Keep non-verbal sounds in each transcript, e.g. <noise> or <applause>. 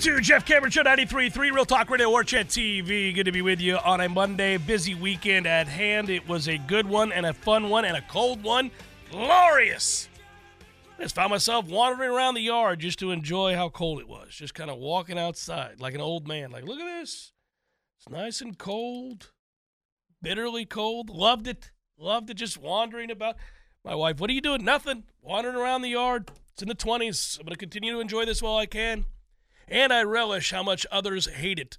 Jeff Cameron Show 93.3, Real Talk Radio, War Chant TV. Good to be with you on a Monday. Busy weekend at hand. It was a good one and a fun one and a cold one. Glorious. I just found myself wandering around the yard just to enjoy how cold it was. Just kind of walking outside like an old man. Like, look at this. It's nice and cold, bitterly cold. Loved it. Loved it just wandering about. My wife, what are you doing? Nothing. Wandering around the yard. It's in the 20s. I'm going to continue to enjoy this while I can. And I relish how much others hate it.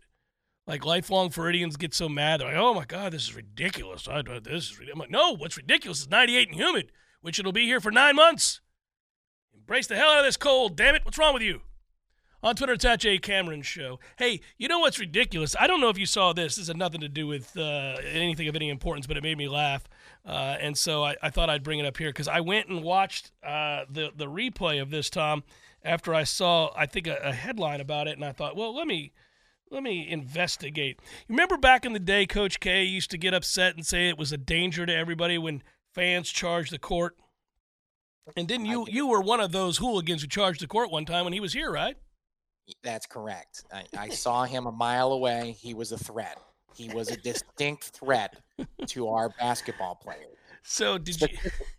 Like lifelong Floridians get so mad. They're like, oh my God, this is ridiculous. I, this is I'm like, no, what's ridiculous is 98 and humid, which it'll be here for nine months. Embrace the hell out of this cold, damn it. What's wrong with you? On Twitter, it's at Jay Cameron Show. Hey, you know what's ridiculous? I don't know if you saw this. This had nothing to do with uh, anything of any importance, but it made me laugh. Uh, and so I, I, thought I'd bring it up here because I went and watched uh, the, the replay of this, Tom, after I saw, I think, a, a headline about it. And I thought, well, let me let me investigate. You remember back in the day, Coach K used to get upset and say it was a danger to everybody when fans charged the court. And didn't you? You were one of those hooligans who charged the court one time when he was here, right? That's correct. I, I saw him a mile away. He was a threat. He was a distinct threat to our basketball players. So did you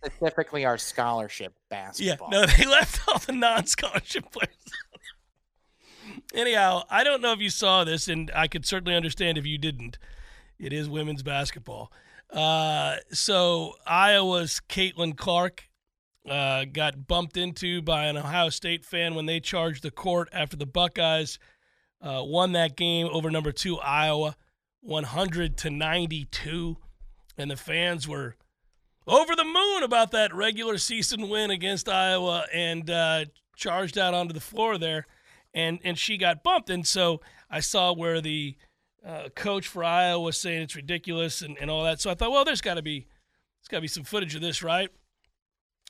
specifically our scholarship basketball? Yeah, no, <laughs> they left all the non-scholarship players. Anyhow, I don't know if you saw this, and I could certainly understand if you didn't. It is women's basketball. Uh, so Iowa's Caitlin Clark uh, got bumped into by an Ohio State fan when they charged the court after the Buckeyes uh, won that game over number two Iowa, 100 to 92, and the fans were over the moon about that regular season win against Iowa and uh, charged out onto the floor there, and and she got bumped. And so I saw where the uh, coach for Iowa was saying it's ridiculous and, and all that. So I thought, well, there's got to be there's got to be some footage of this, right?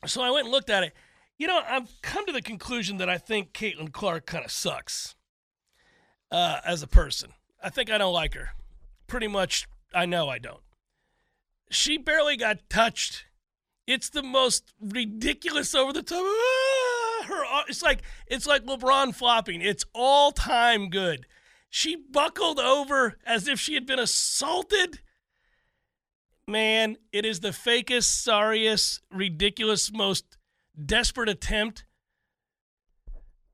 So I went and looked at it. You know, I've come to the conclusion that I think Caitlin Clark kind of sucks uh, as a person. I think I don't like her. Pretty much, I know I don't. She barely got touched. It's the most ridiculous over the top. Ah, her, it's like it's like LeBron flopping. It's all time good. She buckled over as if she had been assaulted. Man, it is the fakest, sorriest, ridiculous, most desperate attempt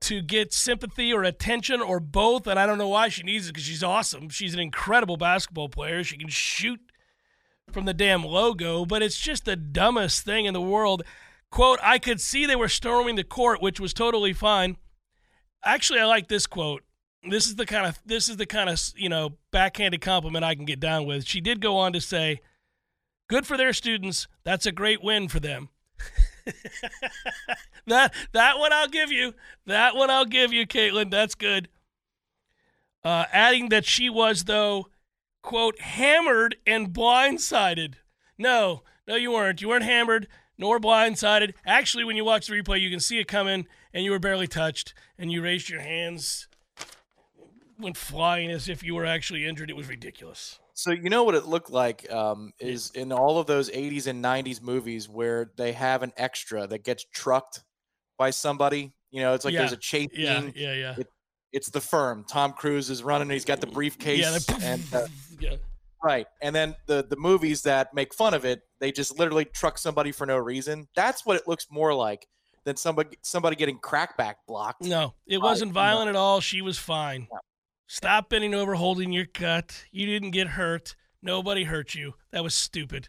to get sympathy or attention or both. And I don't know why she needs it because she's awesome. She's an incredible basketball player. She can shoot from the damn logo, but it's just the dumbest thing in the world. Quote, I could see they were storming the court, which was totally fine. Actually, I like this quote. This is the kind of this is the kind of, you know, backhanded compliment I can get down with. She did go on to say, "Good for their students. That's a great win for them." <laughs> that that one I'll give you. That one I'll give you, Caitlin. That's good. Uh, adding that she was though, quote, hammered and blindsided. No, no, you weren't. You weren't hammered nor blindsided. Actually, when you watch the replay, you can see it coming, and you were barely touched, and you raised your hands, went flying as if you were actually injured. It was ridiculous. So you know what it looked like um, is in all of those 80s and 90s movies where they have an extra that gets trucked by somebody. You know, it's like Yeah, there's a chase Yeah, yeah, yeah. It- It's the firm. Tom Cruise is running. He's got the briefcase. <laughs> yeah, they- and, uh, yeah. right. And then the the movies that make fun of it, they just literally truck somebody for no reason. That's what it looks more like than somebody somebody getting crackback blocked. No, it wasn't no. violent at all. She was fine. No. Stop bending over, holding your cut. You didn't get hurt. Nobody hurt you. That was stupid.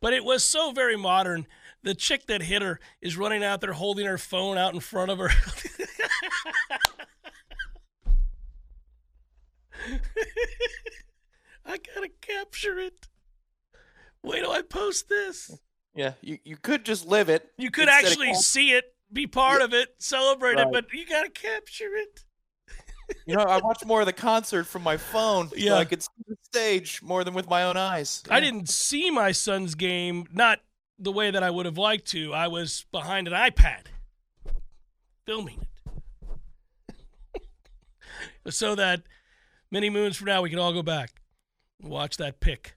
But it was so very modern. The chick that hit her is running out there holding her phone out in front of her. <laughs> <laughs> I gotta capture it. Wait till I post this. Yeah, you, you could just live it. You could instead of actually see it, be part Yeah. of it, celebrate it, but you gotta capture it. You know, I watched more of the concert from my phone, so Yeah. I could see the stage more than with my own eyes. I Yeah. didn't see my son's game, not the way that I would have liked to. I was behind an iPad filming it. <laughs> so that many moons from now we can all go back and watch that pick.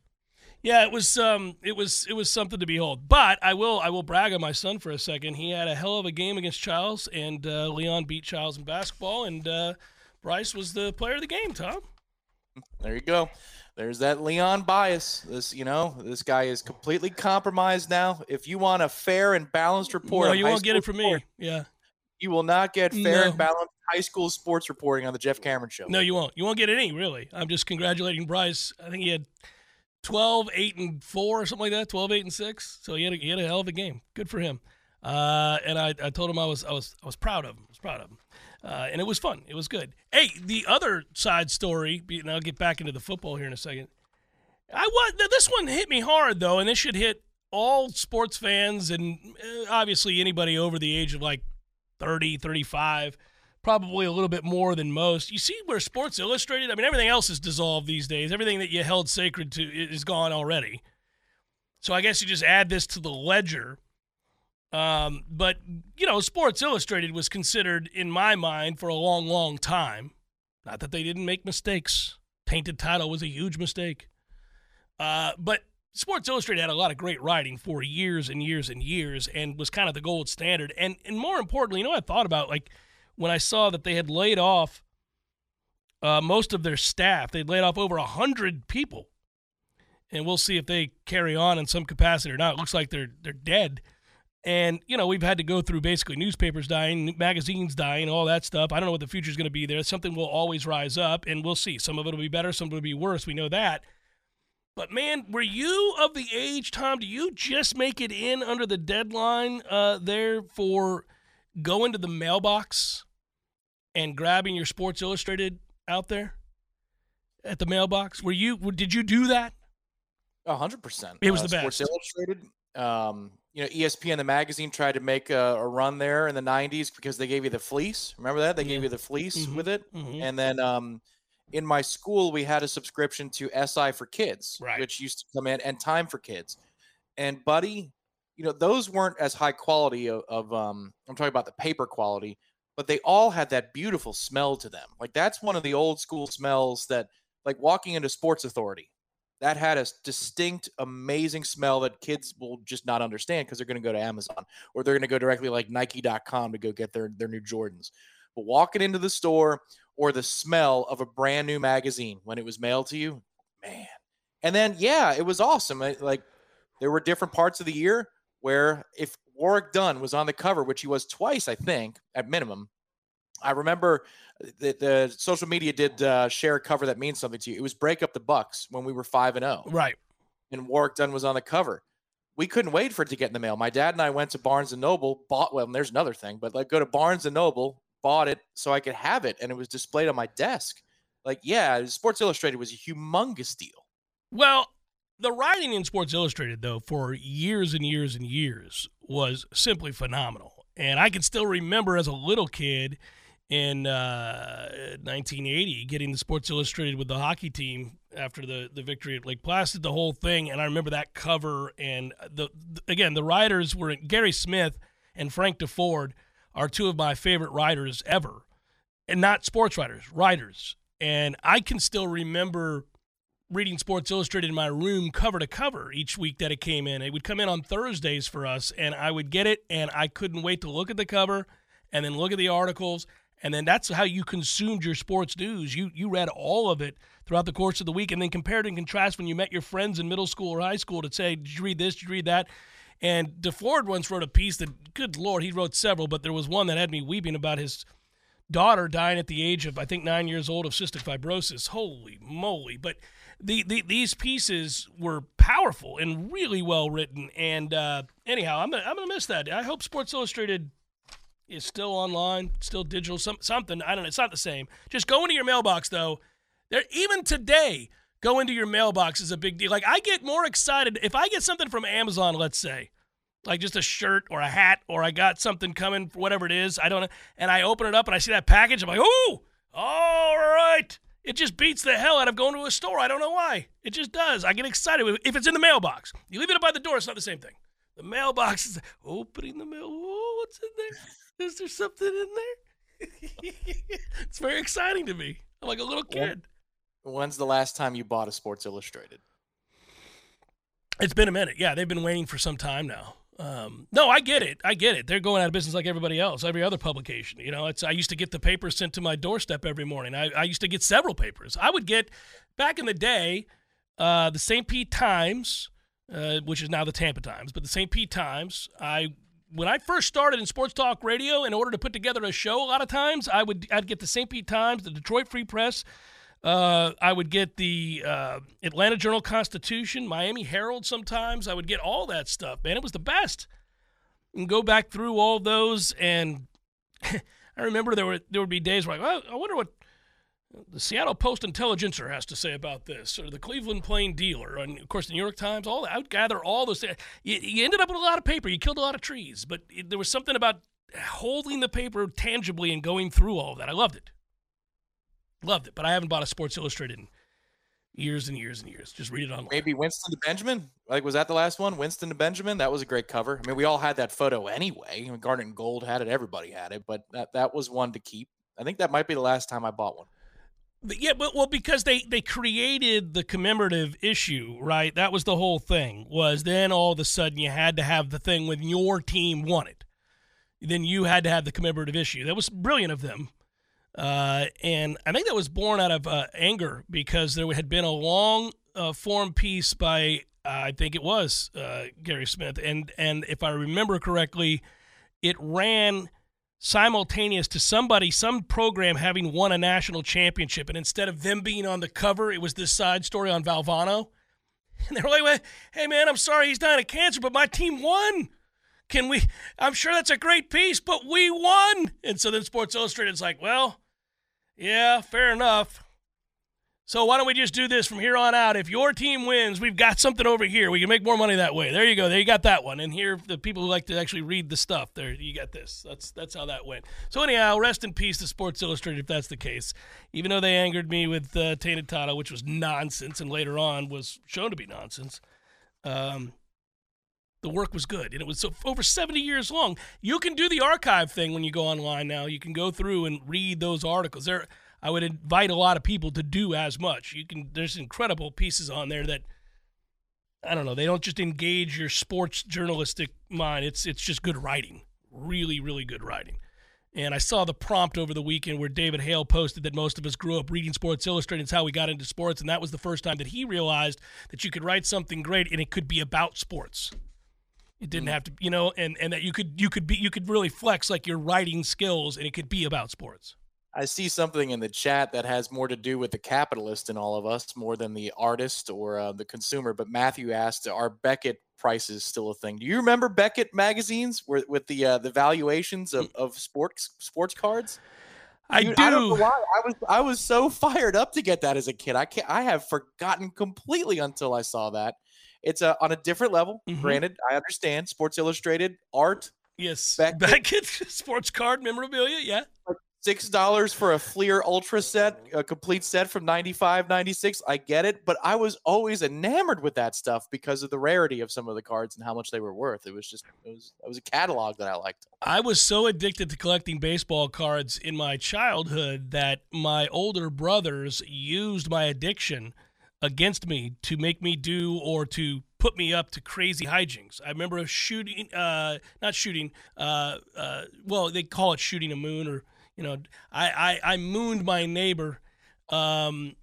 Yeah, it was um it was it was something to behold. But I will I will brag on my son for a second. He had a hell of a game against Charles and uh, Leon beat Charles in basketball and uh, Bryce was the player of the game, Tom. There you go. There's that Leon bias. This, you know, this guy is completely compromised now. If you want a fair and balanced report, no, you won't get it from me. Yeah. You will not get fair No. and balanced high school sports reporting on the Jeff Cameron Show. No, you won't. You won't get any, really. I'm just congratulating Bryce. I think he had 12, 8, and 4 or something like that, 12, 8, and 6. So he had a, he had a hell of a game. Good for him. Uh, and I, I told him I was I was I was proud of him. I was proud of him. Uh, and it was fun. It was good. Hey, the other side story, and I'll get back into the football here in a second. I was this one hit me hard though, and this should hit all sports fans and uh, obviously anybody over the age of like 30, 35 probably a little bit more than most. You see where Sports Illustrated, I mean, everything else is dissolved these days. Everything that you held sacred to is gone already. So I guess you just add this to the ledger. Um, but, you know, Sports Illustrated was considered, in my mind, for a long, long time. Not that they didn't make mistakes. Tainted Title was a huge mistake. Uh, but Sports Illustrated had a lot of great writing for years and years and years and was kind of the gold standard. And and more importantly, you know I thought about? Like when I saw that they had laid off uh, most of their staff, they'd laid off over a hundred people, and we'll see if they carry on in some capacity or not. It looks like they're they're dead. And you know we've had to go through basically newspapers dying, magazines dying, all that stuff. I don't know what the future is going to be there. Something will always rise up, and we'll see. Some of it will be better, some will be worse. We know that. But man, were you of the age, Tom? Do you just make it in under the deadline uh, there for going to the mailbox and grabbing your Sports Illustrated out there at the mailbox? Were you? Did you do that? A hundred percent. It was Uh, the Sports best. Illustrated. Um, you know, ESPN the magazine tried to make a, a run there in the '90s because they gave you the fleece. Remember that? They gave you the fleece Mhm. with it. Mhm. And then um, in my school, we had a subscription to SI for Kids, Right. which used to come in, and Time for Kids. And buddy, you know, those weren't as high quality of, of um, I'm talking about the paper quality, but they all had that beautiful smell to them. Like that's one of the old school smells that, like walking into Sports Authority, that had a distinct, amazing smell that kids will just not understand because they're going to go to Amazon or they're going to go directly like Nike.com to go get their their new Jordans. But walking into the store or the smell of a brand new magazine when it was mailed to you, man. And then yeah, it was awesome. It- like there were different parts of the year where if Warrick Dunn was on the cover, which he was twice, I think, at minimum. I remember that the social media did uh, share a cover that means something to you. It was "Break Up the Bucs" when we were five and zero Right. and Warrick Dunn was on the cover. We couldn't wait for it to get in the mail. My dad and I went to Barnes and Noble, bought well, and there's another thing, but like go to Barnes and Noble, bought it so I could have it, and it was displayed on my desk. Like, yeah, Sports Illustrated was a humongous deal. Well, the writing in Sports Illustrated, though, for years and years and years was simply phenomenal. And I can still remember as a little kid in uh, 1980 getting the Sports Illustrated with the hockey team after the, the victory at Lake Placid, the whole thing. And I remember that cover. And the, the again, the writers were Gary Smith and Frank Deford are two of my favorite writers ever. And not sports writers, writers. And I can still remember reading Sports Illustrated in my room cover to cover each week that it came in. It would come in on Thursdays for us, and I would get it, and I couldn't wait to look at the cover and then look at the articles. And then that's how you consumed your sports news. You you read all of it throughout the course of the week, and then compared and contrast when you met your friends in middle school or high school to say, "Did you read this? Did you read that?" And DeFord once wrote a piece that, good lord, he wrote several, but there was one that had me weeping about his daughter dying at the age of I think nine years old of cystic fibrosis. Holy moly! But the, the, these pieces were powerful and really well written. And uh, anyhow, I'm gonna, I'm gonna miss that. I hope Sports Illustrated is still online, still digital, some, something. I don't know. It's not the same. Just go into your mailbox though. There, even today, go into your mailbox is a big deal. Like I get more excited if I get something from Amazon, let's say, like just a shirt or a hat, or I got something coming, whatever it is. I don't know, and I open it up and I see that package. I'm like, oh, all right. It just beats the hell out of going to a store. I don't know why. It just does. I get excited if it's in the mailbox. You leave it up by the door, it's not the same thing. The mailbox is opening the mail. Oh, what's in there? Is there something in there? <laughs> it's very exciting to me. I'm like a little kid. When's the last time you bought a Sports Illustrated? It's been a minute. Yeah, they've been waiting for some time now. Um, no, I get it. I get it. They're going out of business like everybody else, every other publication. You know, it's I used to get the papers sent to my doorstep every morning. I, I used to get several papers. I would get back in the day uh, the St. Pete Times, uh, which is now the Tampa Times, but the St. Pete Times. I when I first started in sports talk radio, in order to put together a show, a lot of times I would I'd get the St. Pete Times, the Detroit Free Press. Uh, I would get the uh, Atlanta Journal Constitution, Miami Herald sometimes. I would get all that stuff, man. It was the best. And go back through all those, and <laughs> I remember there were there would be days where, like, well, I wonder what the Seattle Post Intelligencer has to say about this, or the Cleveland Plain Dealer, and of course the New York Times. All that. I would gather all those. You, you ended up with a lot of paper. You killed a lot of trees, but it, there was something about holding the paper tangibly and going through all of that. I loved it. Loved it, but I haven't bought a Sports Illustrated in years and years and years. Just read it online. Maybe Winston to Benjamin. Like, was that the last one? Winston to Benjamin. That was a great cover. I mean, we all had that photo anyway. I mean, Garnet and Gold had it. Everybody had it, but that that was one to keep. I think that might be the last time I bought one. Yeah, but well, because they they created the commemorative issue, right? That was the whole thing. Was then all of a sudden you had to have the thing when your team won it. Then you had to have the commemorative issue. That was brilliant of them. Uh, and I think that was born out of uh, anger because there had been a long uh, form piece by I think it was uh, Gary Smith, and and if I remember correctly, it ran simultaneous to somebody, some program having won a national championship, and instead of them being on the cover, it was this side story on Valvano, <laughs> and they're like, "Hey man, I'm sorry he's dying of cancer, but my team won." Can we? I'm sure that's a great piece, but we won. And so then Sports Illustrated's like, well, yeah, fair enough. So why don't we just do this from here on out? If your team wins, we've got something over here. We can make more money that way. There you go. There you got that one. And here, the people who like to actually read the stuff, there you got this. That's that's how that went. So anyhow, rest in peace to Sports Illustrated if that's the case. Even though they angered me with uh, Tainted Title, which was nonsense, and later on was shown to be nonsense. Um, the work was good and it was over 70 years long you can do the archive thing when you go online now you can go through and read those articles there i would invite a lot of people to do as much you can there's incredible pieces on there that i don't know they don't just engage your sports journalistic mind it's it's just good writing really really good writing and I saw the prompt over the weekend where David Hale posted that most of us grew up reading Sports Illustrated. It's how we got into sports. And that was the first time that he realized that you could write something great and it could be about sports. It didn't have to, you know, and and that you could you could be you could really flex like your writing skills, and it could be about sports. I see something in the chat that has more to do with the capitalist in all of us more than the artist or uh, the consumer. But Matthew asked, "Are Beckett prices still a thing? Do you remember Beckett magazines where, with the uh, the valuations of, of sports sports cards?" I Dude, do. I don't know why. I was I was so fired up to get that as a kid. I can't. I have forgotten completely until I saw that it's a, on a different level. Mhm. Granted, I understand Sports Illustrated art Yes. Back- <laughs> back Beckett <laughs> sports card memorabilia. Yeah. six dollars for a Fleer Ultra set, a complete set from 95, 96. I get it, but I was always enamored with that stuff because of the rarity of some of the cards and how much they were worth. It was just it was it was a catalog that I liked. I was so addicted to collecting baseball cards in my childhood that my older brothers used my addiction against me to make me do or to put me up to crazy hijinks. I remember shooting, uh, not shooting, uh, uh, well, they call it shooting a moon, or you know, I I, I mooned my neighbor. Um,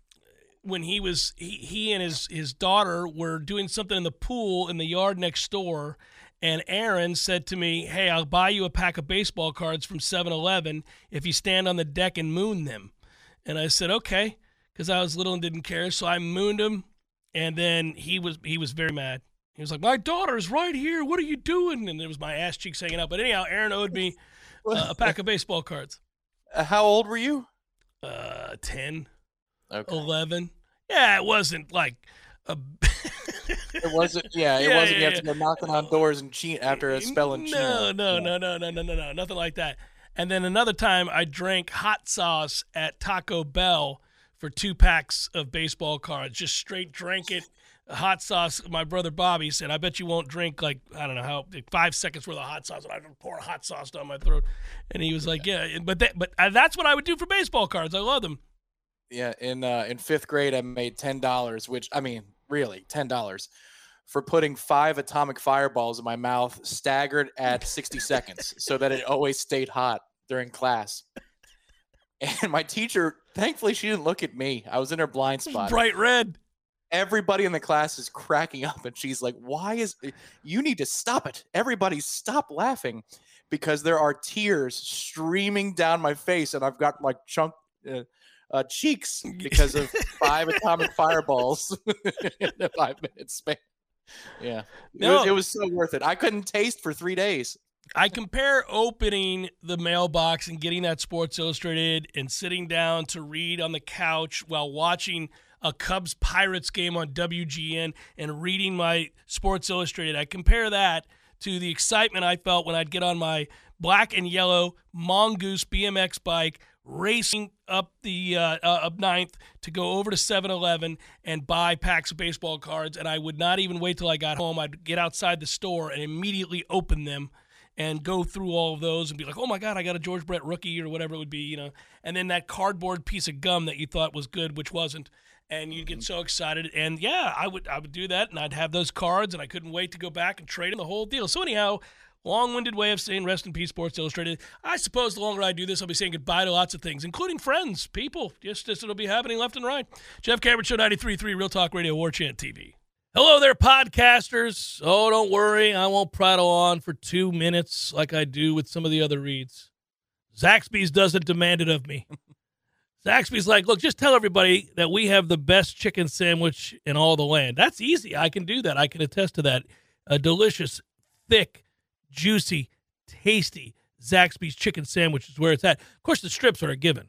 when he was he, he and his his daughter were doing something in the pool in the yard next door and Aaron said to me, "Hey, I'll buy you a pack of baseball cards from 7-Eleven if you stand on the deck and moon them." And I said, "Okay," cuz I was little and didn't care. So I mooned him and then he was he was very mad. He was like, "My daughter's right here. What are you doing?" And it was my ass cheeks hanging out. But anyhow, Aaron owed me uh, a pack of baseball cards. <laughs> Uh, How old were you? Uh 10, Okay. 11. Yeah, it wasn't like a <laughs> It wasn't. Yeah, it Yeah, wasn't. yeah, you have yeah. to go knocking on doors and cheat after a spell and No, no, no, no, no, no, no, no, nothing like that. And then another time, I drank hot sauce at Taco Bell for two packs of baseball cards. Just straight drank it. Hot sauce. My brother Bobby said, "I bet you won't drink like I don't know how five seconds worth of hot sauce." And I would pour hot sauce down my throat. And he was like, "Yeah, but that, but that's what I would do for baseball cards. I love them." Yeah, in uh, in fifth grade, I made ten dollars, which I mean, really, ten dollars for putting five atomic fireballs in my mouth, staggered at sixty seconds, so that it always stayed hot during class. And my teacher, thankfully, she didn't look at me. I was in her blind spot. Bright red. Everybody in the class is cracking up, and she's like, "Why is you need to stop it? Everybody, stop laughing." Because there are tears streaming down my face, and I've got like chunk uh, uh, cheeks because of five <laughs> atomic fireballs <laughs> in a five minute span. Yeah, it, was, No. it was so worth it. I couldn't taste for three days. I compare opening the mailbox and getting that Sports Illustrated and sitting down to read on the couch while watching a Cubs Pirates game on WGN and reading my Sports Illustrated. I compare that to the excitement I felt when I'd get on my black and yellow Mongoose BMX bike racing up the uh, uh, up ninth to go over to 7-Eleven and buy packs of baseball cards and I would not even wait till I got home I'd get outside the store and immediately open them and go through all of those and be like, oh my God, I got a George Brett rookie or whatever it would be, you know. And then that cardboard piece of gum that you thought was good, which wasn't. And you'd get mm-hmm. so excited. And yeah, I would I would do that and I'd have those cards and I couldn't wait to go back and trade them the whole deal. So anyhow, long-winded way of saying rest in peace Sports Illustrated. I suppose the longer I do this, I'll be saying goodbye to lots of things, including friends, people. Just, just it'll be happening left and right. Jeff Cameron Show 93.3 Real Talk Radio War Chant TV. Hello there, podcasters. Oh, don't worry. I won't prattle on for two minutes like I do with some of the other reads. Zaxby's doesn't demand it of me. <laughs> Zaxby's like, look, just tell everybody that we have the best chicken sandwich in all the land. That's easy. I can do that. I can attest to that. A delicious, thick, juicy, tasty Zaxby's chicken sandwich is where it's at. Of course, the strips are a given.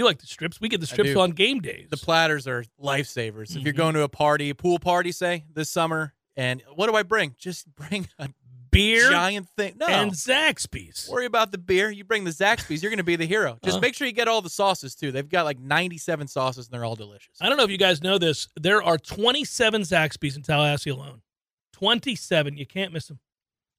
You like the strips. We get the strips on game days. The platters are lifesavers. If you're Mhm. going to a party, a pool party, say this summer, and what do I bring? Just bring a beer giant thing. No, and Zaxby's. worry about the beer. You bring the Zaxby's, you're going to be the hero. Just Uh. make sure you get all the sauces too. They've got like 97 sauces, and they're all delicious. I don't know if you guys know this. There are 27 Zaxby's in Tallahassee alone. 27. You can't miss them.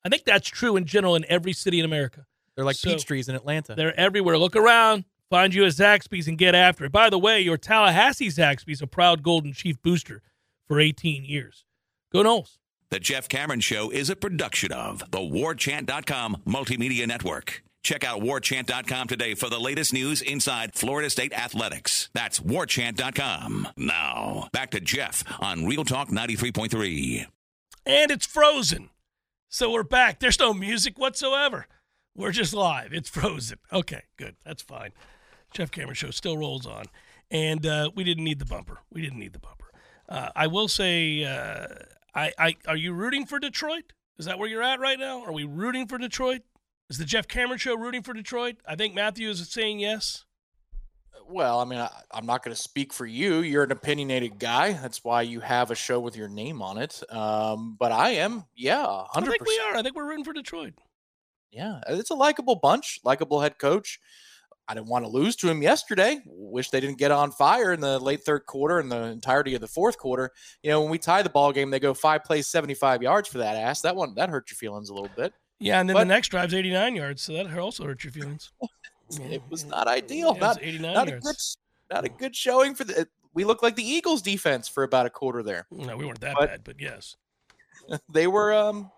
I think that's true in general in every city in America. They're like So- peach trees in Atlanta. They're everywhere. Look around, find you a Zaxby's, and get after it. By the way, your Tallahassee Zaxby's a proud Golden Chief booster for 18 years. Go Noles. The Jeff Cameron Show is a production of the WarChant.com Multimedia Network. Check out WarChant.com today for the latest news inside Florida State athletics. That's WarChant.com. Now, back to Jeff on Real Talk 93.3. And it's frozen. So we're back. There's no music whatsoever. We're just live. It's frozen. Okay, good. That's fine. Jeff Cameron Show still rolls on. And uh, we didn't need the bumper. We didn't need the bumper. Uh, I will say, uh, I, I are you rooting for Detroit? Is that where you're at right now? Are we rooting for Detroit? Is the Jeff Cameron Show rooting for Detroit? I think Matthew is saying yes. Well, I mean, I, I'm not going to speak for you. You're an opinionated guy. That's why you have a show with your name on it. Um, but I am, yeah, 100%. I think we are. I think we're rooting for Detroit. Yeah, it's a likable bunch, likable head coach. I didn't want to lose to him yesterday. Wish they didn't get on fire in the late third quarter and the entirety of the fourth quarter. You know, when we tie the ball game, they go five plays, 75 yards for that ass. That one that hurt your feelings a little bit. Yeah, and then But- the next drive's 89 yards, so that also hurt your feelings. <laughs> It was not ideal. Yeah, not 89 not a good not a good showing for the. We looked like the Eagles defense for about a quarter there. No, we weren't that But- bad, but yes. <laughs> they were um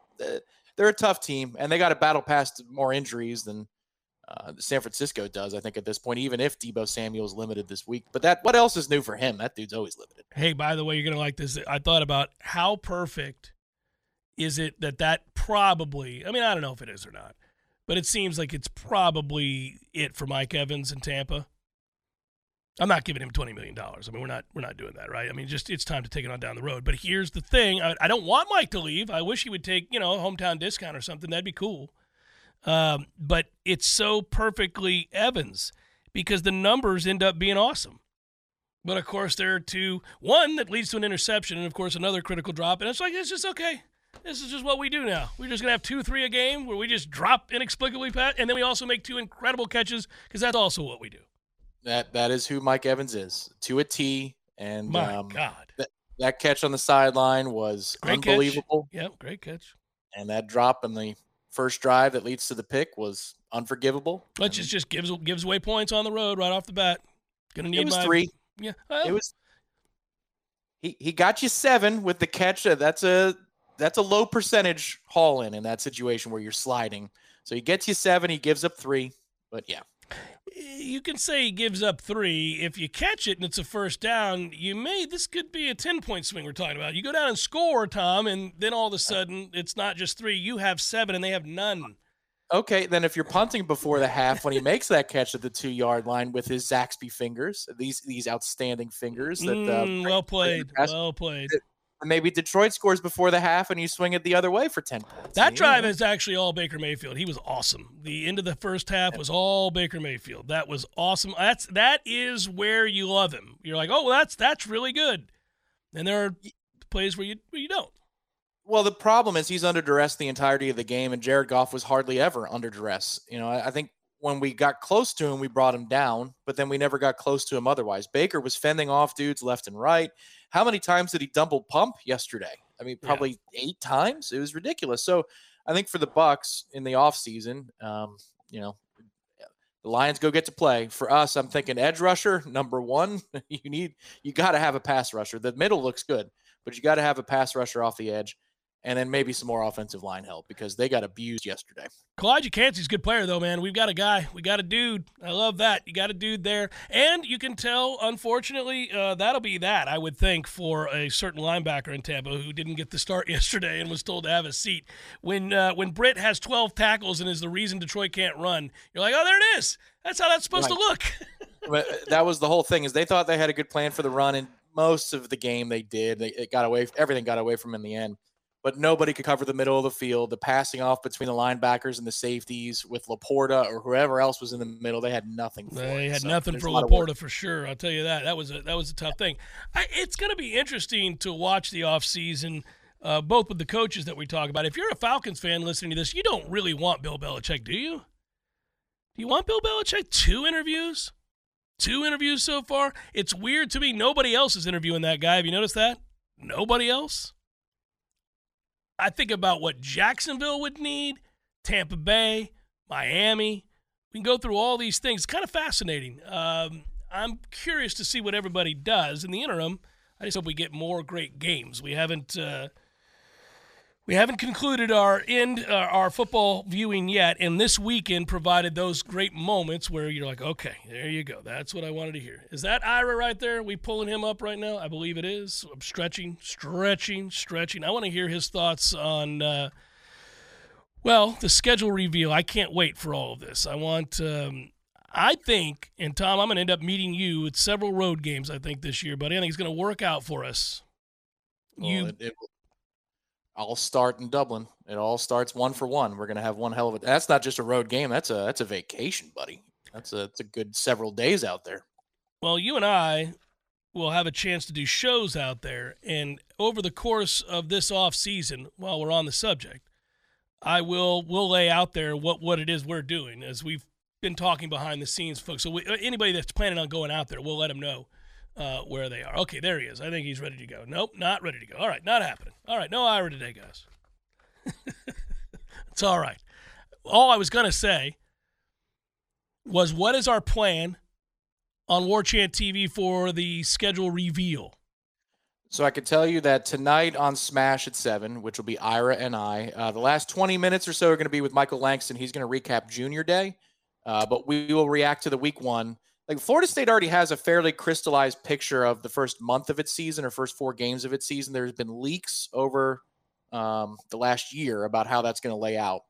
they're a tough team and they got to battle past more injuries than uh, San Francisco does. I think at this point, even if Deebo Samuel's limited this week, but that what else is new for him? That dude's always limited. Hey, by the way, you're gonna like this. I thought about how perfect is it that that probably. I mean, I don't know if it is or not, but it seems like it's probably it for Mike Evans in Tampa. I'm not giving him twenty million dollars. I mean, we're not we're not doing that, right? I mean, just it's time to take it on down the road. But here's the thing: I, I don't want Mike to leave. I wish he would take you know hometown discount or something. That'd be cool. Um, but it's so perfectly Evans because the numbers end up being awesome. But of course, there are two. One that leads to an interception, and of course, another critical drop. And it's like it's just okay. This is just what we do now. We're just gonna have two, three a game where we just drop inexplicably, Pat, and then we also make two incredible catches because that's also what we do. That that is who Mike Evans is to a T. And My um, God, that catch on the sideline was Great catch. unbelievable, yep, great catch. and that drop in the first drive that leads to the pick was unforgivable. Which is just gives gives away points on the road right off the bat. Gonna need it was my three. Yeah, well, It was. He he got you seven with the catch. That's a that's a low percentage haul in in that situation where you're sliding. So he gets you seven. He gives up three. But yeah, you can say he gives up three. If you catch it and it's a first down, you may this could be a ten point swing we're talking about. You go down and score, Tom, and then all of a sudden it's not just three. You have seven and they have none. okay. Then if you're punting before the half when he makes that catch at the two yard line with his Zaxby fingers, these these outstanding fingers that uh, Mm, well played. Well played. Maybe Detroit scores before the half and you swing it the other way for ten points. That drive is actually all Baker Mayfield. He was awesome. The end of the first half was all Baker Mayfield. That was awesome. That's that is where you love him. You're like, oh, well, that's that's really good. And there are plays where you where you don't. Well, the problem is he's under duress the entirety of the game, and Jared Goff was hardly ever under duress. You know, I, I think when we got close to him, we brought him down, but then we never got close to him otherwise. Baker was fending off dudes left and right. How many times did he double pump yesterday? I mean, Yeah. probably eight times. It was ridiculous. So I think for the Bucs in the offseason, um, you know, the Lions go get to play. For us, I'm thinking edge rusher, number one. <laughs> you need you gotta have a pass rusher. The middle looks good, but you gotta have a pass rusher off the edge and then maybe some more offensive line help because they got abused yesterday. Calijah Kancey's a good player, though, man. We've got a guy. We got a dude. I love that. You got a dude there. And you can tell, unfortunately, uh, that'll be that, I would think, for a certain linebacker in Tampa who didn't get the start <laughs> yesterday and was told to have a seat. When uh, when Britt has 12 tackles and is the reason Detroit can't run, you're like, oh, there it is. That's how that's supposed to look. <laughs> But uh, that was the whole thing is they thought they had a good plan for the run and most of the game they did. They it got away everything got away from them in the end. But nobody could cover the middle of the field. The passing off between the linebackers and the safeties with Laporta or whoever else was in the middle, they had nothing for They had So nothing for a lot of work. Laporta for sure. I'll tell you that. That was a that was a tough thing. I, it's going to be interesting to watch the offseason, uh, both with the coaches that we talk about. If you're a Falcons fan listening to this, you don't really want Bill Belichick, do you? Do you want Bill Belichick? Two interviews, two interviews so far. It's weird to me. Nobody else is interviewing that guy. Have you noticed that? Nobody else. I think about what Jacksonville would need, Tampa Bay, Miami. We can go through all these things. It's kind of fascinating. Um, I'm curious to see what everybody does in the interim. I just hope we get more great games. We haven't uh, we haven't concluded our end uh, our football viewing yet, and this weekend provided those great moments where you're like, okay, there you go. That's what I wanted to hear. Is that Ira right there? we pulling him up right now? I believe it is. I'm stretching, stretching, stretching. I want to hear his thoughts on. Uh, well, the schedule reveal. I can't wait for all of this. I want. Um, I think, and Tom, I'm going to end up meeting you at several road games. I think this year, buddy. I think it's going to work out for us. Well, you it, it all start in Dublin. It all starts one for one. We're gonna have one hell of a. That's not just a road game. That's a that's a vacation, buddy. That's a that's a good several days out there. Well, you and I will have a chance to do shows out there, and over the course of this off season, while we're on the subject, I will will lay out there what what it is we're doing as we've been talking behind the scenes, folks. So we, anybody that's planning on going out there, we'll let them know uh, where they are. Okay, there he is. I think he's ready to go. Nope, not ready to go. All right, not happening. All right, no Ira today, guys. <laughs> it's all right. All I was gonna say was, what is our plan on War Chant TV for the schedule reveal? So I can tell you that tonight on Smash at seven, which will be Ira and I, uh, the last 20 minutes or so are going to be with Michael Langston. He's going to recap Junior Day, uh, but we will react to the week one. Like Florida State already has a fairly crystallized picture of the first month of its season or first four games of its season. There's been leaks over um, the last year about how that's going to lay out.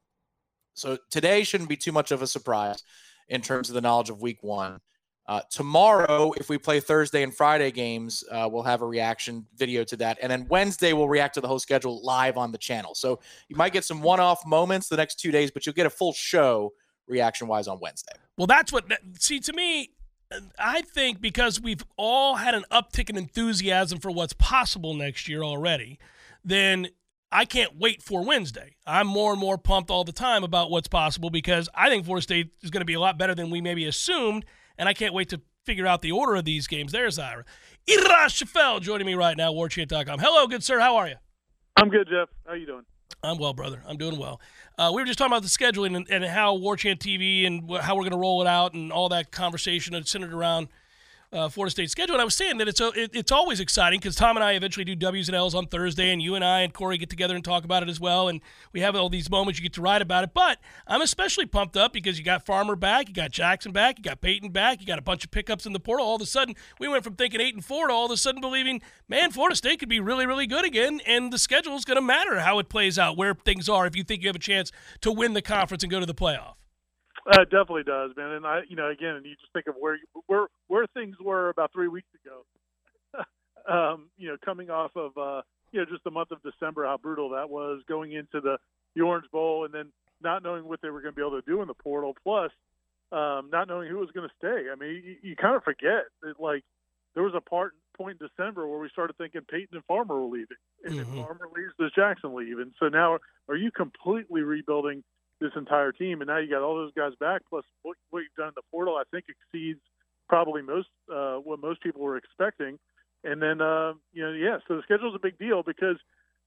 So today shouldn't be too much of a surprise in terms of the knowledge of week one. Uh, tomorrow, if we play Thursday and Friday games, uh, we'll have a reaction video to that. And then Wednesday, we'll react to the whole schedule live on the channel. So you might get some one off moments the next two days, but you'll get a full show reaction wise on Wednesday. Well, that's what, see, to me, I think because we've all had an uptick in enthusiasm for what's possible next year already, then I can't wait for Wednesday. I'm more and more pumped all the time about what's possible because I think Florida State is going to be a lot better than we maybe assumed and I can't wait to figure out the order of these games. There's Ira. Ira Schoffel joining me right now, warchant.com. Hello, good sir. How are you? I'm good, Jeff. How you doing? I'm well, brother. I'm doing well. Uh, we were just talking about the scheduling and, and how Warchant TV and how we're going to roll it out and all that conversation centered around – uh, Florida State schedule. And I was saying that it's a, it, it's always exciting because Tom and I eventually do W's and L's on Thursday, and you and I and Corey get together and talk about it as well. And we have all these moments you get to write about it. But I'm especially pumped up because you got Farmer back, you got Jackson back, you got Payton back, you got a bunch of pickups in the portal. All of a sudden, we went from thinking eight and four to all of a sudden believing, man, Florida State could be really, really good again. And the schedule is going to matter how it plays out, where things are, if you think you have a chance to win the conference and go to the playoff. Uh, it definitely does, man. And I, you know, again, and you just think of where you, where where things were about three weeks ago. <laughs> um, you know, coming off of uh, you know just the month of December, how brutal that was, going into the the Orange Bowl, and then not knowing what they were going to be able to do in the portal, plus um, not knowing who was going to stay. I mean, you, you kind of forget that like there was a part point in December where we started thinking Payton and Farmer were leaving, and mm-hmm. if Farmer leaves, does Jackson leave? And so now, are you completely rebuilding? This entire team, and now you got all those guys back. Plus, what, what you've done in the portal, I think exceeds probably most uh, what most people were expecting. And then, uh, you know, yeah, so the schedule is a big deal because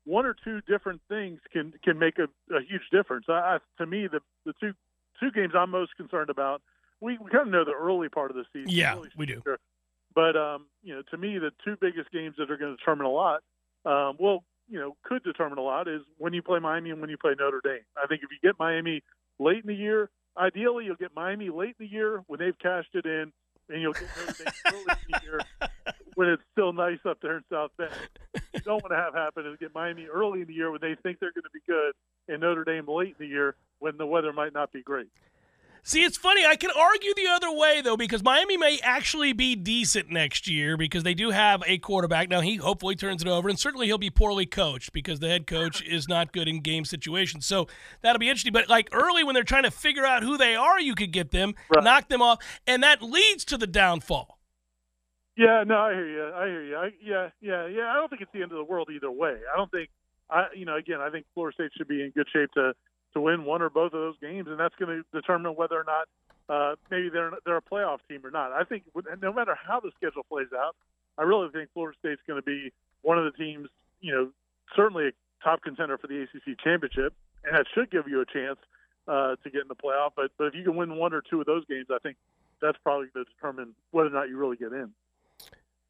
one or two different things can can make a, a huge difference. I, I, to me, the the two two games I'm most concerned about, we, we kind of know the early part of the season. Yeah, really we do. But um, you know, to me, the two biggest games that are going to determine a lot. Um, well, you know could determine a lot is when you play Miami and when you play Notre Dame. I think if you get Miami late in the year, ideally you'll get Miami late in the year when they've cashed it in, and you'll get Notre Dame early in the year <laughs> when it's still nice up there in South Bend. You don't want to have happen is get Miami early in the year when they think they're going to be good, and Notre Dame late in the year when the weather might not be great. See, it's funny. I can argue the other way though, because Miami may actually be decent next year because they do have a quarterback. Now he hopefully turns it over, and certainly he'll be poorly coached because the head coach <laughs> is not good in game situations. So that'll be interesting. But like early when they're trying to figure out who they are, you could get them, right. knock them off, and that leads to the downfall. Yeah, no, I hear you. I hear you. I, yeah, yeah, yeah. I don't think it's the end of the world either way. I don't think. I, you know, again, I think Florida State should be in good shape to to win one or both of those games, and that's going to determine whether or not uh, maybe they're they're a playoff team or not. I think no matter how the schedule plays out, I really think Florida State's going to be one of the teams, you know, certainly a top contender for the ACC championship, and that should give you a chance uh, to get in the playoff. But but if you can win one or two of those games, I think that's probably going to determine whether or not you really get in.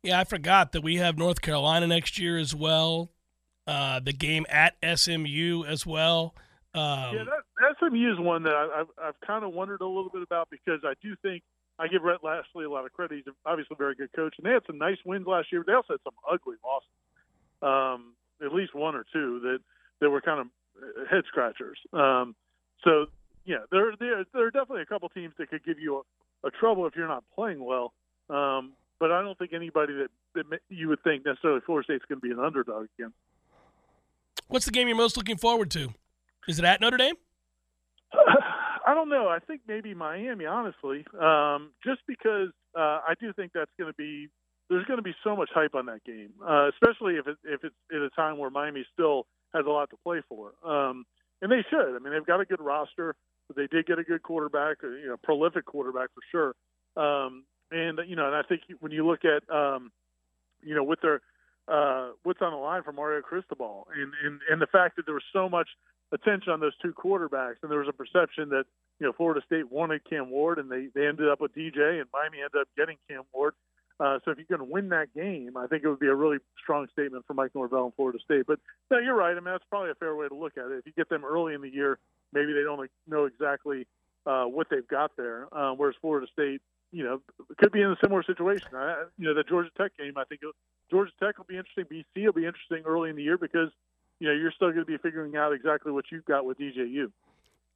Yeah, I forgot that we have North Carolina next year as well. Uh, the game at SMU as well. Um, yeah, that, SMU is one that I, I've, I've kind of wondered a little bit about because I do think I give Rhett Lashlee a lot of credit. He's obviously a very good coach, and they had some nice wins last year. But they also had some ugly losses, um, at least one or two that that were kind of head scratchers. Um, so yeah, there there there are definitely a couple teams that could give you a, a trouble if you're not playing well. Um, but I don't think anybody that, that you would think necessarily Florida State's going to be an underdog again. What's the game you're most looking forward to? Is it at Notre Dame? <laughs> I don't know. I think maybe Miami, honestly, um, just because uh, I do think that's going to be there's going to be so much hype on that game, uh, especially if it, if it's at a time where Miami still has a lot to play for, um, and they should. I mean, they've got a good roster. They did get a good quarterback, uh, you know, prolific quarterback for sure. Um, and you know, and I think when you look at um, you know with their uh, what's on the line for Mario Cristobal, and, and and the fact that there was so much attention on those two quarterbacks, and there was a perception that you know Florida State wanted Cam Ward, and they they ended up with DJ, and Miami ended up getting Cam Ward. Uh, so if going to win that game, I think it would be a really strong statement for Mike Norvell and Florida State. But no, you're right. I mean, that's probably a fair way to look at it. If you get them early in the year, maybe they don't know exactly uh, what they've got there. Uh, whereas Florida State, you know, could be in a similar situation. I, you know, the Georgia Tech game, I think Georgia Tech will be interesting. BC will be interesting early in the year because you know you're still going to be figuring out exactly what you've got with DJU.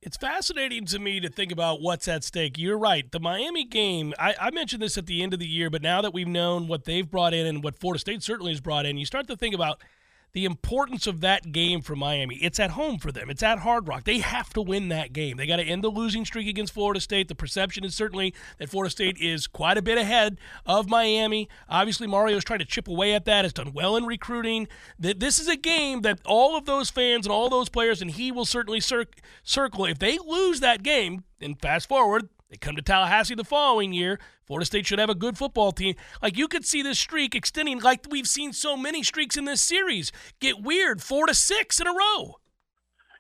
It's fascinating to me to think about what's at stake. You're right. The Miami game, I, I, mentioned this at the end of the year, but now that we've known what they've brought in and what Florida State certainly has brought in, you start to think about the importance of that game for Miami. It's at home for them. It's at Hard Rock. They have to win that game. They got to end the losing streak against Florida State. The perception is certainly that Florida State is quite a bit ahead of Miami. Obviously, Mario's trying to chip away at that. Has done well in recruiting. That this is a game that all of those fans and all those players and he will certainly cir- circle. If they lose that game, and fast forward, they come to Tallahassee the following year. Florida State should have a good football team. Like you could see this streak extending, like we've seen so many streaks in this series get weird, four to six in a row.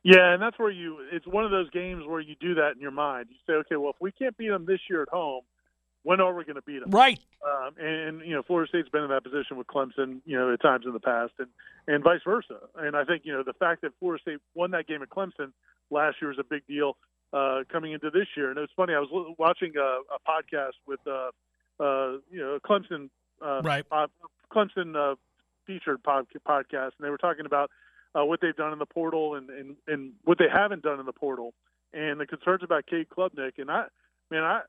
Yeah, and that's where you. It's one of those games where you do that in your mind. You say, okay, well, if we can't beat them this year at home, when are we going to beat them? Right. Um, and you know, Florida State's been in that position with Clemson, you know, at times in the past, and and vice versa. And I think you know the fact that Florida State won that game at Clemson last year was a big deal uh, coming into this year. And it was funny. I was watching a, a podcast with uh, uh, you know Clemson uh, right. pod, Clemson uh, featured pod, podcast, and they were talking about uh, what they've done in the portal and, and and what they haven't done in the portal, and the concerns about Cade Klubnik. And I, man, I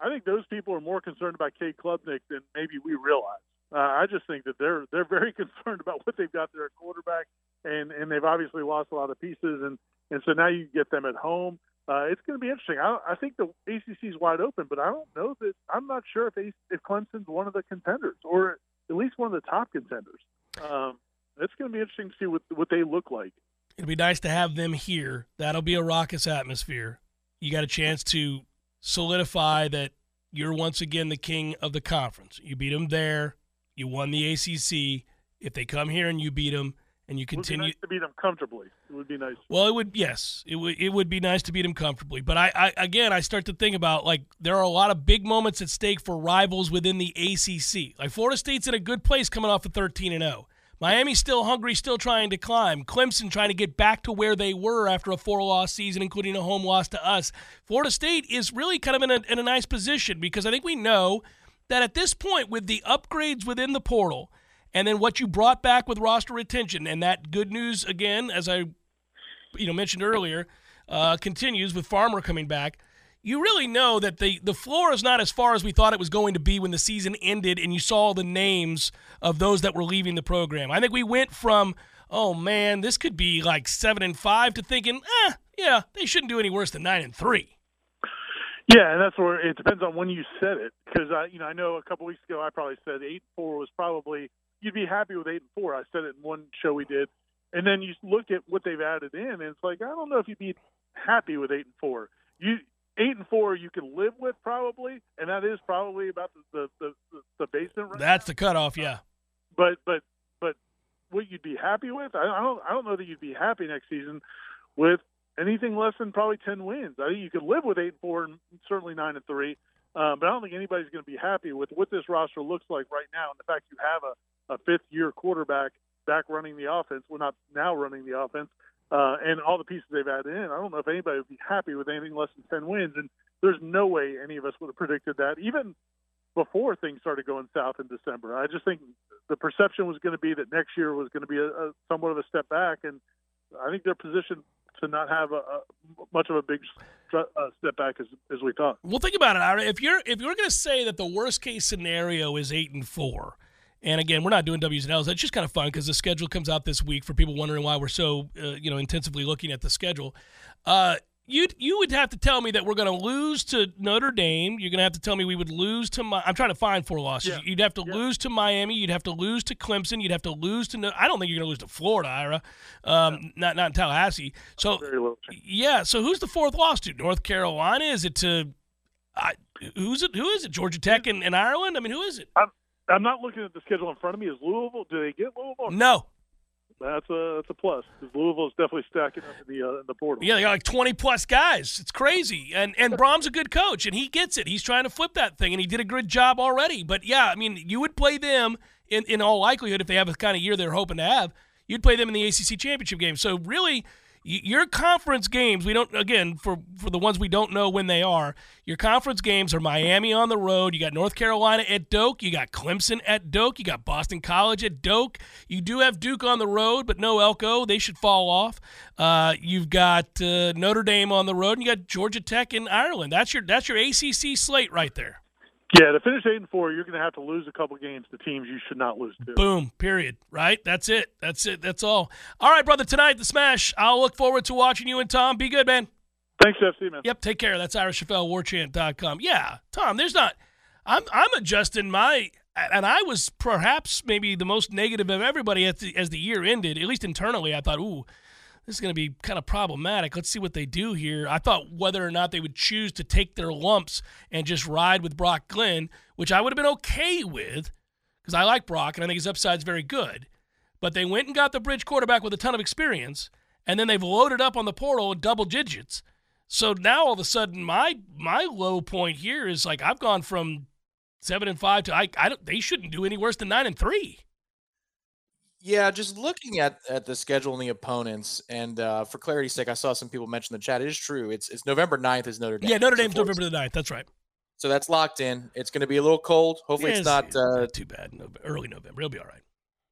I think those people are more concerned about Cade Klubnik than maybe we realize. Uh, I just think that they're they're very <laughs> concerned about what they've got there at quarterback, and and they've obviously lost a lot of pieces, and and so now you get them at home uh, it's going to be interesting. I, I think the ACC is wide open, but I don't know that. I'm not sure if if Clemson's one of the contenders or at least one of the top contenders. Um, it's going to be interesting to see what what they look like. It'd be nice to have them here. That'll be a raucous atmosphere. You got a chance to solidify that you're once again the king of the conference. You beat them there. You won the ACC. If they come here and you beat them, and you continue nice to beat them comfortably. It would be nice. Well, it would yes, it would it would be nice to beat them comfortably. But I, I again I start to think about like there are a lot of big moments at stake for rivals within the ACC. Like Florida State's in a good place coming off of 13 and 0. Miami's still hungry, still trying to climb. Clemson trying to get back to where they were after a four-loss season, including a home loss to us. Florida State is really kind of in a, in a nice position because I think we know that at this point, with the upgrades within the portal – and then what you brought back with roster retention and that good news again, as I you know mentioned earlier, uh, continues with Farmer coming back. You really know that the the floor is not as far as we thought it was going to be when the season ended, and you saw the names of those that were leaving the program. I think we went from oh man, this could be like seven and five to thinking, eh, yeah, they shouldn't do any worse than nine and three. Yeah, and that's where it depends on when you said it, because I, you know, I know a couple weeks ago I probably said eight four was probably you'd be happy with eight and four. I said it in one show we did, and then you look at what they've added in, and it's like I don't know if you'd be happy with eight and four. You eight and four you can live with probably, and that is probably about the the the, the basement. Right That's now. the cutoff, yeah. But but but what you'd be happy with, I, I don't I don't know that you'd be happy next season with anything less than probably ten wins. I think you could live with eight and four and certainly nine and three. Um, but I don't think anybody's going to be happy with what this roster looks like right now, and the fact you have a a fifth year quarterback back running the offense. We're not now running the offense. Uh, and all the pieces they've added in, I don't know if anybody would be happy with anything less than 10 wins. And there's no way any of us would have predicted that, even before things started going south in December. I just think the perception was going to be that next year was going to be a, a somewhat of a step back. And I think they're positioned to not have a, a much of a big uh, step back as, as we thought. Well, think about it, Ira. If you're if you're going to say that the worst case scenario is eight and four, and again, we're not doing W's and L's. That's just kind of fun because the schedule comes out this week for people wondering why we're so uh, you know intensively looking at the schedule. Uh, you you would have to tell me that we're going to lose to Notre Dame. You're going to have to tell me we would lose to my. I'm trying to find four losses. Yeah. You'd have to Yeah. lose to Miami. You'd have to lose to Clemson. You'd have to lose to. No- I don't think you're going to lose to Florida, Ira. Um, Not not in Tallahassee. So Very little chance. yeah. So who's the fourth loss to? North Carolina? Is it to? I, who's it? Who is it? Georgia Tech and, and Ireland? I mean, who is it? I'm, I'm not looking at the schedule in front of me. Is Louisville? Do they get Louisville? No. That's a that's a plus because Louisville is definitely stacking up in the uh, in the portal. Yeah, they got like 20 plus guys. It's crazy. And and Brohm's a good coach and he gets it. He's trying to flip that thing and he did a good job already. But yeah, I mean, you would play them in, in all likelihood if they have the kind of year they're hoping to have. You'd play them in the ACC championship game. So really, y- your conference games, we don't again for for the ones we don't know when they are. Your conference games are Miami on the road. You got North Carolina at Doak. You got Clemson at Doak. You got Boston College at Doak. You do have Duke on the road, but no Elko. They should fall off. Uh, you've got uh, Notre Dame on the road, and you got Georgia Tech in Ireland. That's your that's your ACC slate right there. Yeah, to finish eight and four, you're going to have to lose a couple games to teams you should not lose to. Boom. Period. Right. That's it. That's it. That's all. All right, brother. Tonight, the Smash. I'll look forward to watching you and Tom. Be good, man. Thanks, FC man. Yep, take care. That's irishflwarchant.com. Yeah, Tom, there's not I'm I'm adjusting my and I was perhaps maybe the most negative of everybody as the, as the year ended, at least internally. I thought, "Ooh, this is going to be kind of problematic. Let's see what they do here." I thought whether or not they would choose to take their lumps and just ride with Brock Glenn, which I would have been okay with because I like Brock and I think his upside's very good. But they went and got the bridge quarterback with a ton of experience, and then they've loaded up on the portal in double digits. So now all of a sudden, my my low point here is like I've gone from seven and five to I, I don't. They shouldn't do any worse than nine and three. Yeah, just looking at, at the schedule and the opponents, and uh, for clarity's sake, I saw some people mention in the chat. It is true. It's it's November 9th is Notre Dame. Yeah, Notre Dame's November the 9th. That's right. So that's locked in. It's going to be a little cold. Hopefully, Yeah, it's not. Uh, too bad. Nov- early November. It'll be all right.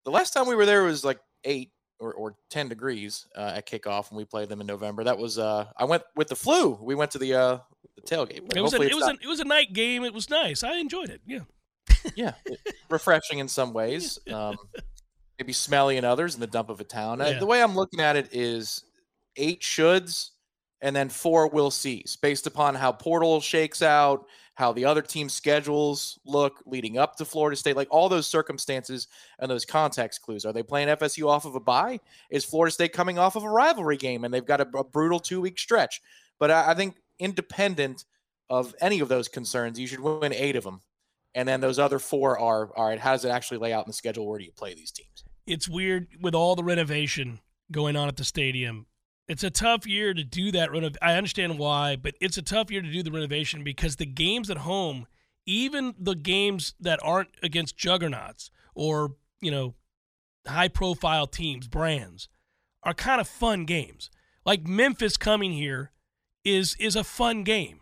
the last time we were there was like eight or, or 10 degrees uh, at kickoff when we played them in November. That was, uh, I went with the flu. We went to the, uh, the tailgate. It was a, it was not- a, it was a night game. It was nice. I enjoyed it. Yeah. yeah, refreshing in some ways. <laughs> Um, maybe smelly in others in the dump of a town. Uh, Yeah. The way I'm looking at it is eight shoulds and then four will sees based upon how portal shakes out, how the other team schedules look leading up to Florida State, like all those circumstances and those context clues. Are they playing FSU off of a bye? Is Florida State coming off of a rivalry game and they've got a, a brutal two week stretch? But I, I think independent of any of those concerns, you should win eight of them. And then those other four are all right. How does it actually lay out in the schedule? Where do you play these teams? it's weird with all the renovation going on at the stadium. It's a tough year to do that renov. I understand why, but it's a tough year to do the renovation because the games at home, even the games that aren't against juggernauts or you know high profile teams, brands, are kind of fun games. Like Memphis coming here is is a fun game.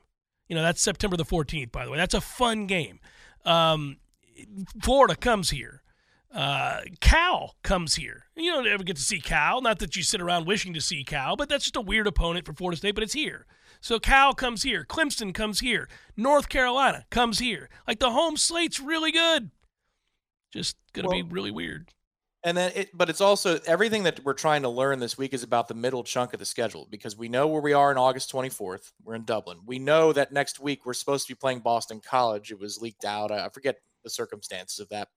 You know that's September the fourteenth, by the way. That's a fun game. Um, Florida comes here. Uh, Cal comes here. You don't ever get to see Cal. Not that you sit around wishing to see Cal, but that's just a weird opponent for Florida State, but it's here. So Cal comes here. Clemson comes here. North Carolina comes here. Like the home slate's really good. Just going to be really weird. And then, it, but it's also everything that we're trying to learn this week is about the middle chunk of the schedule because we know where we are on August 24th. We're in Dublin. We know that next week we're supposed to be playing Boston College. It was leaked out. I forget the circumstances of that.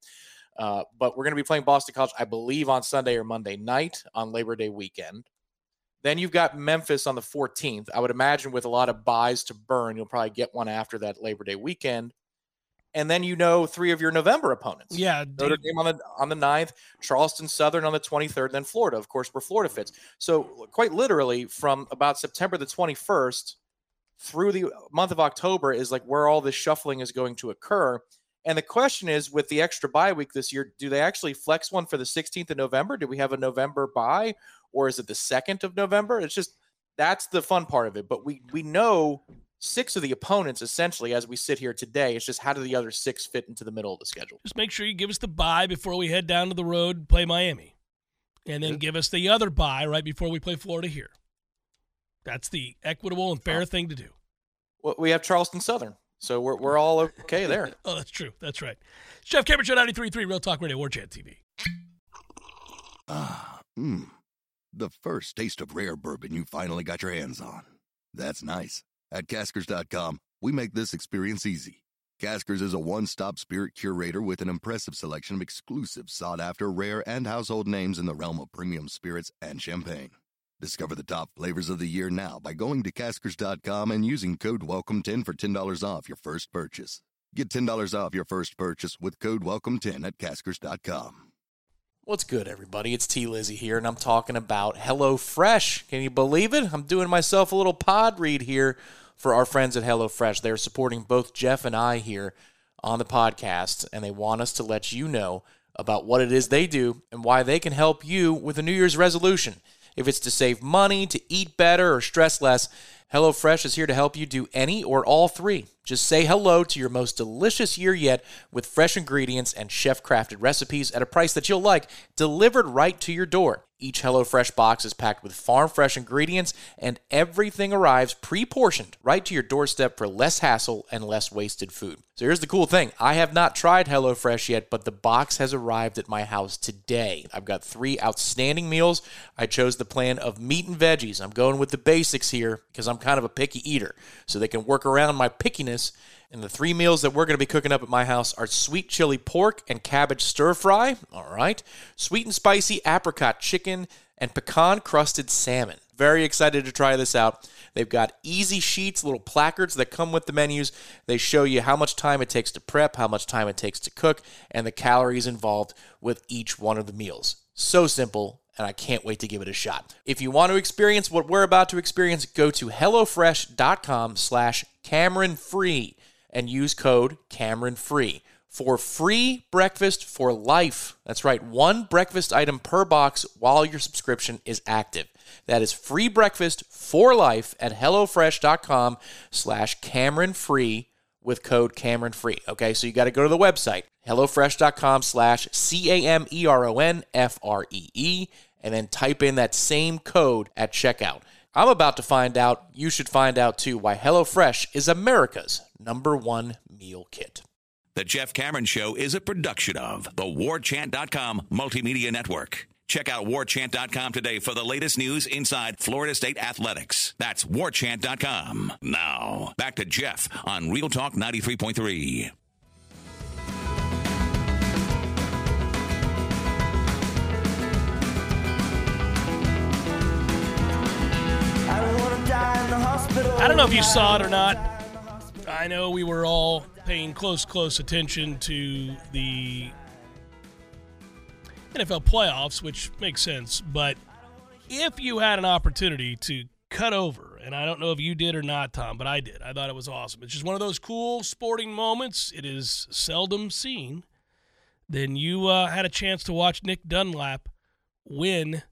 Uh, but we're going to be playing Boston College, I believe, on Sunday or Monday night on Labor Day weekend. Then you've got Memphis on the 14th. I would imagine with a lot of buys to burn, you'll probably get one after that Labor Day weekend. And then you know three of your November opponents. Yeah. Notre. Dame on the on the 9th, Charleston Southern on the 23rd, then Florida, of course, where Florida fits. So quite literally from about September the 21st through the month of October is like where all this shuffling is going to occur. And the question is with the extra bye week this year, do they actually flex one for the 16th of November? Do we have a November bye or is it the 2nd of November? It's just that's the fun part of it. But we we know six of the opponents essentially as we sit here today. It's just how do the other six fit into the middle of the schedule? Just make sure you give us the bye before we head down to the road and play Miami. And then Yeah. give us the other bye right before we play Florida here. That's the equitable and fair Oh. thing to do. Well, we have Charleston Southern, so we're we're all okay <laughs> there. Oh, that's true. That's right. Jeff Cameron Show 93.3 Real Talk Radio, War Chant TV. Ah, mmm. The first taste of rare bourbon you finally got your hands on. That's nice. At Caskers.com, we make this experience easy. Caskers is a one stop spirit curator with an impressive selection of exclusive, sought after, rare, and household names in the realm of premium spirits and champagne. Discover the top flavors of the year now by going to Caskers.com and using code WELCOME10 for $10 off your first purchase. Get $10 off your first purchase with code WELCOME10 at Caskers.com. What's good, everybody? It's T Lizzie here, and I'm talking about HelloFresh. Can you believe it? I'm doing myself a little pod read here for our friends at HelloFresh. They're supporting both Jeff and I here on the podcast, and they want us to let you know about what it is they do and why they can help you with a New Year's resolution. If it's to save money, to eat better, or stress less, HelloFresh is here to help you do any or all three. Just say hello to your most delicious year yet with fresh ingredients and chef crafted recipes at a price that you'll like, delivered right to your door. Each HelloFresh box is packed with farm fresh ingredients, and everything arrives pre portioned right to your doorstep for less hassle and less wasted food. So here's the cool thing I have not tried HelloFresh yet, but the box has arrived at my house today. I've got three outstanding meals. I chose the plan of meat and veggies. I'm going with the basics here because I'm kind of a picky eater, so they can work around my pickiness and the three meals that we're going to be cooking up at my house are sweet chili pork and cabbage stir fry. All right. Sweet and spicy apricot chicken and pecan crusted salmon. Very excited to try this out. They've got easy sheets, little placards that come with the menus. They show you how much time it takes to prep, how much time it takes to cook, and the calories involved with each one of the meals. So simple, and I can't wait to give it a shot. If you want to experience what we're about to experience, go to HelloFresh.com slash Cameron Free and use code Cameron Free for free breakfast for life. That's right, one breakfast item per box while your subscription is active. That is free breakfast for life at HelloFresh.com slash Cameron Free with code Cameron Free. Okay, so you got to go to the website, HelloFresh.com slash C A M E R O N F R E E, and then type in that same code at checkout. I'm about to find out, you should find out too, why HelloFresh is America's number one meal kit. The Jeff Cameron Show is a production of the WarChant.com Multimedia Network. Check out WarChant.com today for the latest news inside Florida State athletics. That's WarChant.com. Now, back to Jeff on Real Talk 93.3. I don't know if you saw it or not. I know we were all paying close, close attention to the NFL playoffs, which makes sense. But if you had an opportunity to cut over, and I don't know if you did or not, Tom, but I did. I thought it was awesome. It's just one of those cool sporting moments. It is seldom seen. Then you uh, had a chance to watch Nick Dunlap win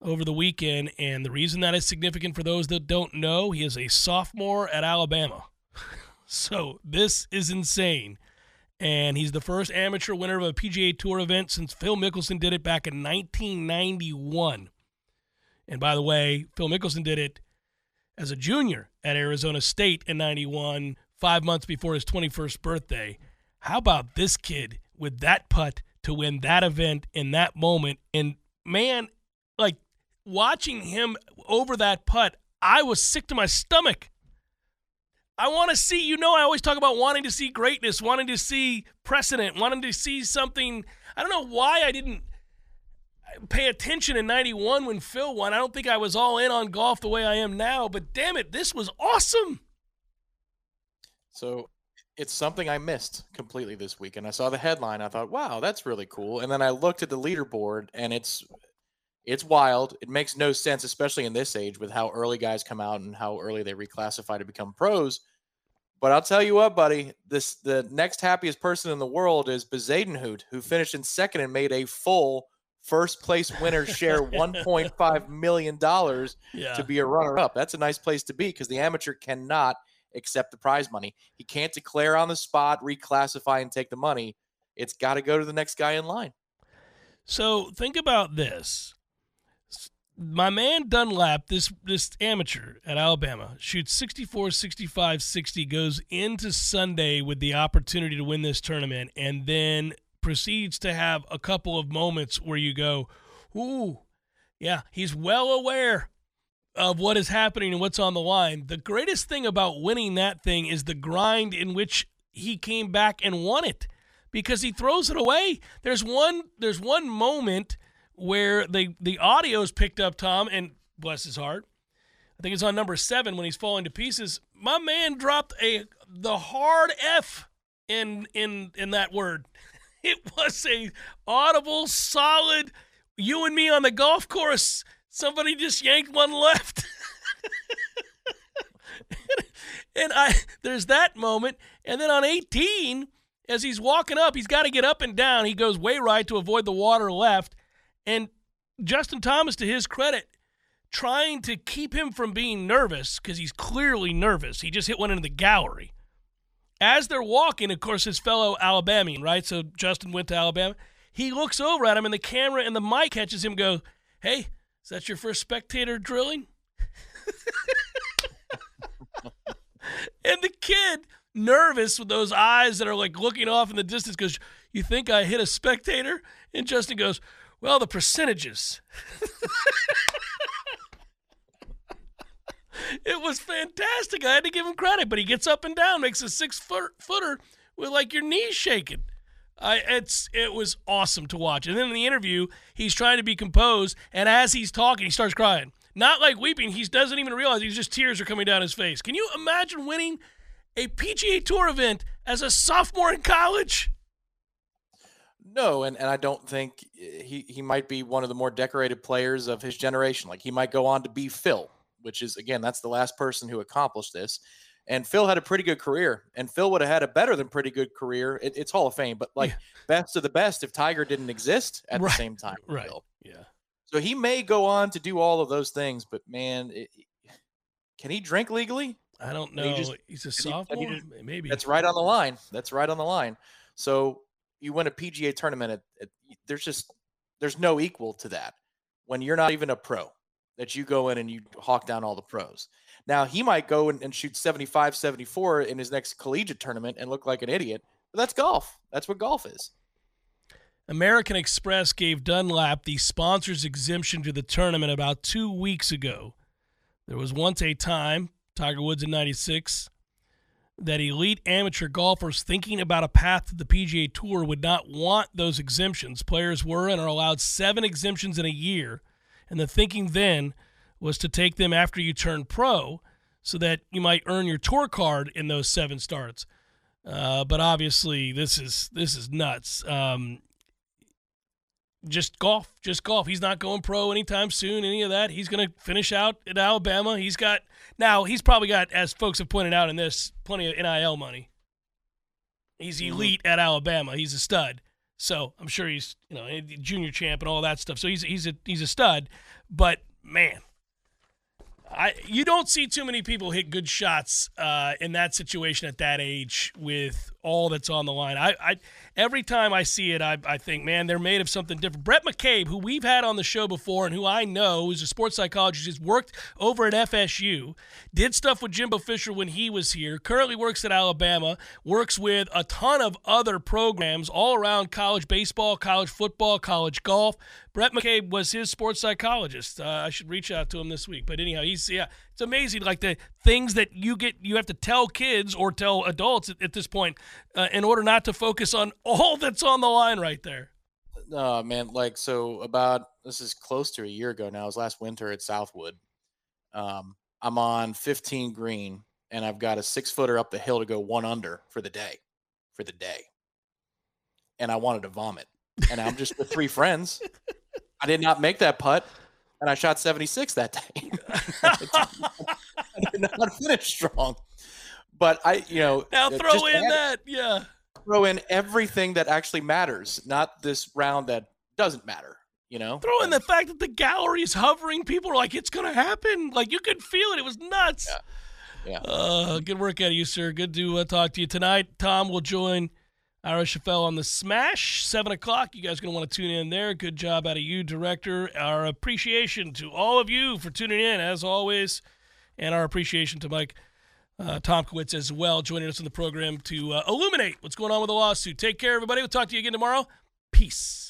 over the weekend. And the reason that is significant for those that don't know, he is a sophomore at Alabama. <laughs> so this is insane. And he's the first amateur winner of a PGA Tour event since Phil Mickelson did it back in 1991. And by the way, Phil Mickelson did it as a junior at Arizona State in 91, five months before his 21st birthday. How about this kid with that putt to win that event in that moment? And man, like watching him over that putt, I was sick to my stomach. I want to see, you know, I always talk about wanting to see greatness, wanting to see precedent, wanting to see something. I don't know why I didn't pay attention in 91 when Phil won. I don't think I was all in on golf the way I am now, but damn it, this was awesome. So it's something I missed completely this week. And I saw the headline. I thought, wow, that's really cool. And then I looked at the leaderboard and it's it's wild. It makes no sense, especially in this age with how early guys come out and how early they reclassify to become pros. But I'll tell you what, buddy, this the next happiest person in the world is Bezuidenhout, who finished in second and made a full first place winner <laughs> share $1.5 million Yeah. to be a runner up. That's a nice place to be because the amateur cannot accept the prize money. He can't declare on the spot, reclassify, and take the money. It's got to go to the next guy in line. So think about this. My man Dunlap, this this amateur at Alabama, shoots 64, 65, 60, goes into Sunday with the opportunity to win this tournament, and then proceeds to have a couple of moments where you go, ooh, yeah, he's well aware of what is happening and what's on the line. The greatest thing about winning that thing is the grind in which he came back and won it because he throws it away. There's one there's one moment where the the audio is picked up, Tom, and bless his heart. I think it's on number seven when he's falling to pieces. My man dropped a the hard F in in in that word. <laughs> It was a audible, solid. You and me on the golf course. Somebody just yanked one left. <laughs> and I there's that moment, and then on 18, as he's walking up, he's got to get up and down. He goes way right to avoid the water left, and Justin Thomas, to his credit, trying to keep him from being nervous because he's clearly nervous. He just hit one into the gallery as they're walking, of course, his fellow Alabamian, right? So Justin went to Alabama. He looks over at him, and the camera and the mic catches him. Go, hey, is that your first spectator drilling? <laughs> and the kid, nervous with those eyes that are like looking off in the distance, goes, "You think I hit a spectator?" And Justin goes, "Well, the percentages." it was fantastic. I had to give him credit, but he gets up and down, makes a six foot, footer with like your knees shaking. I, it's it was awesome to watch. And then in the interview, he's trying to be composed, and as he's talking, he starts crying. Not like weeping. He doesn't even realize he's just tears are coming down his face. Can you imagine winning a PGA Tour event as a sophomore in college? No, and, and I don't think eh, he, he might be one of the more decorated players of his generation. Like he might go on to be Phil, which is again that's the last person who accomplished this. And Phil had a pretty good career, and Phil would have had a better than pretty good career. It, it's Hall of Fame, but like yeah. best of the best if Tiger didn't exist at right. the same time. Right. Phil. Yeah. So he may go on to do all of those things, but man, it, can he drink legally? I don't know. He just, He's a sophomore. He, Maybe that's right on the line. That's right on the line. So you win a PGA tournament. There's just there's no equal to that when you're not even a pro that you go in and you hawk down all the pros. Now, he might go and, and shoot 75, 74 in his next collegiate tournament and look like an idiot, but that's golf. That's what golf is. American Express gave Dunlap the sponsor's exemption to the tournament about two weeks ago. There was once a time, Tiger Woods in 96, that elite amateur golfers thinking about a path to the PGA Tour would not want those exemptions. Players were and are allowed seven exemptions in a year and the thinking then was to take them after you turn pro so that you might earn your tour card in those seven starts. Uh, but obviously, this is this is nuts. Um, just golf, just golf. He's not going pro anytime soon. Any of that. He's going to finish out at Alabama. He's got now. He's probably got, as folks have pointed out in this, plenty of NIL money. He's mm-hmm. elite at Alabama. He's a stud. So I'm sure he's you know junior champ and all that stuff. So he's he's a he's a stud. But man, I you don't see too many people hit good shots uh, in that situation at that age with all that's on the line. I, I every time I see it, I, I think, man, they're made of something different. Brett McCabe, who we've had on the show before and who I know is a sports psychologist, has worked over at FSU, did stuff with Jimbo Fisher when he was here, currently works at Alabama, works with a ton of other programs all around college baseball, college football, college golf. Brett McCabe was his sports psychologist. Uh, I should reach out to him this week. But anyhow, he's yeah, it's amazing like the things that you get you have to tell kids or tell adults at, at this point uh, in order not to focus on <laughs> all that's on the line right there. No, man, like so about this is close to a year ago now. It was last winter at Southwood. Um, I'm on 15 green and I've got a six footer up the hill to go one under for the day, for the day. And I wanted to vomit. And I'm just with three <laughs> friends. I did not make that putt, and I shot 76 that day. <laughs> I did not finish strong. But I, you know, now throw in that, yeah, throw in everything that actually matters, not this round that doesn't matter. You know, throw in the fact that the gallery is hovering. People are like, "It's going to happen!" Like you could feel it. It was nuts. Yeah. yeah. Uh, good work out of you, sir. Good to uh, talk to you tonight. Tom will join Ira Schoffel on the Smash, 7 o'clock. You guys going to want to tune in there. Good job out of you, director. Our appreciation to all of you for tuning in, as always, and our appreciation to Mike uh, Tomkowitz as well, joining us in the program to uh, illuminate what's going on with the lawsuit. Take care, everybody. We'll talk to you again tomorrow. Peace.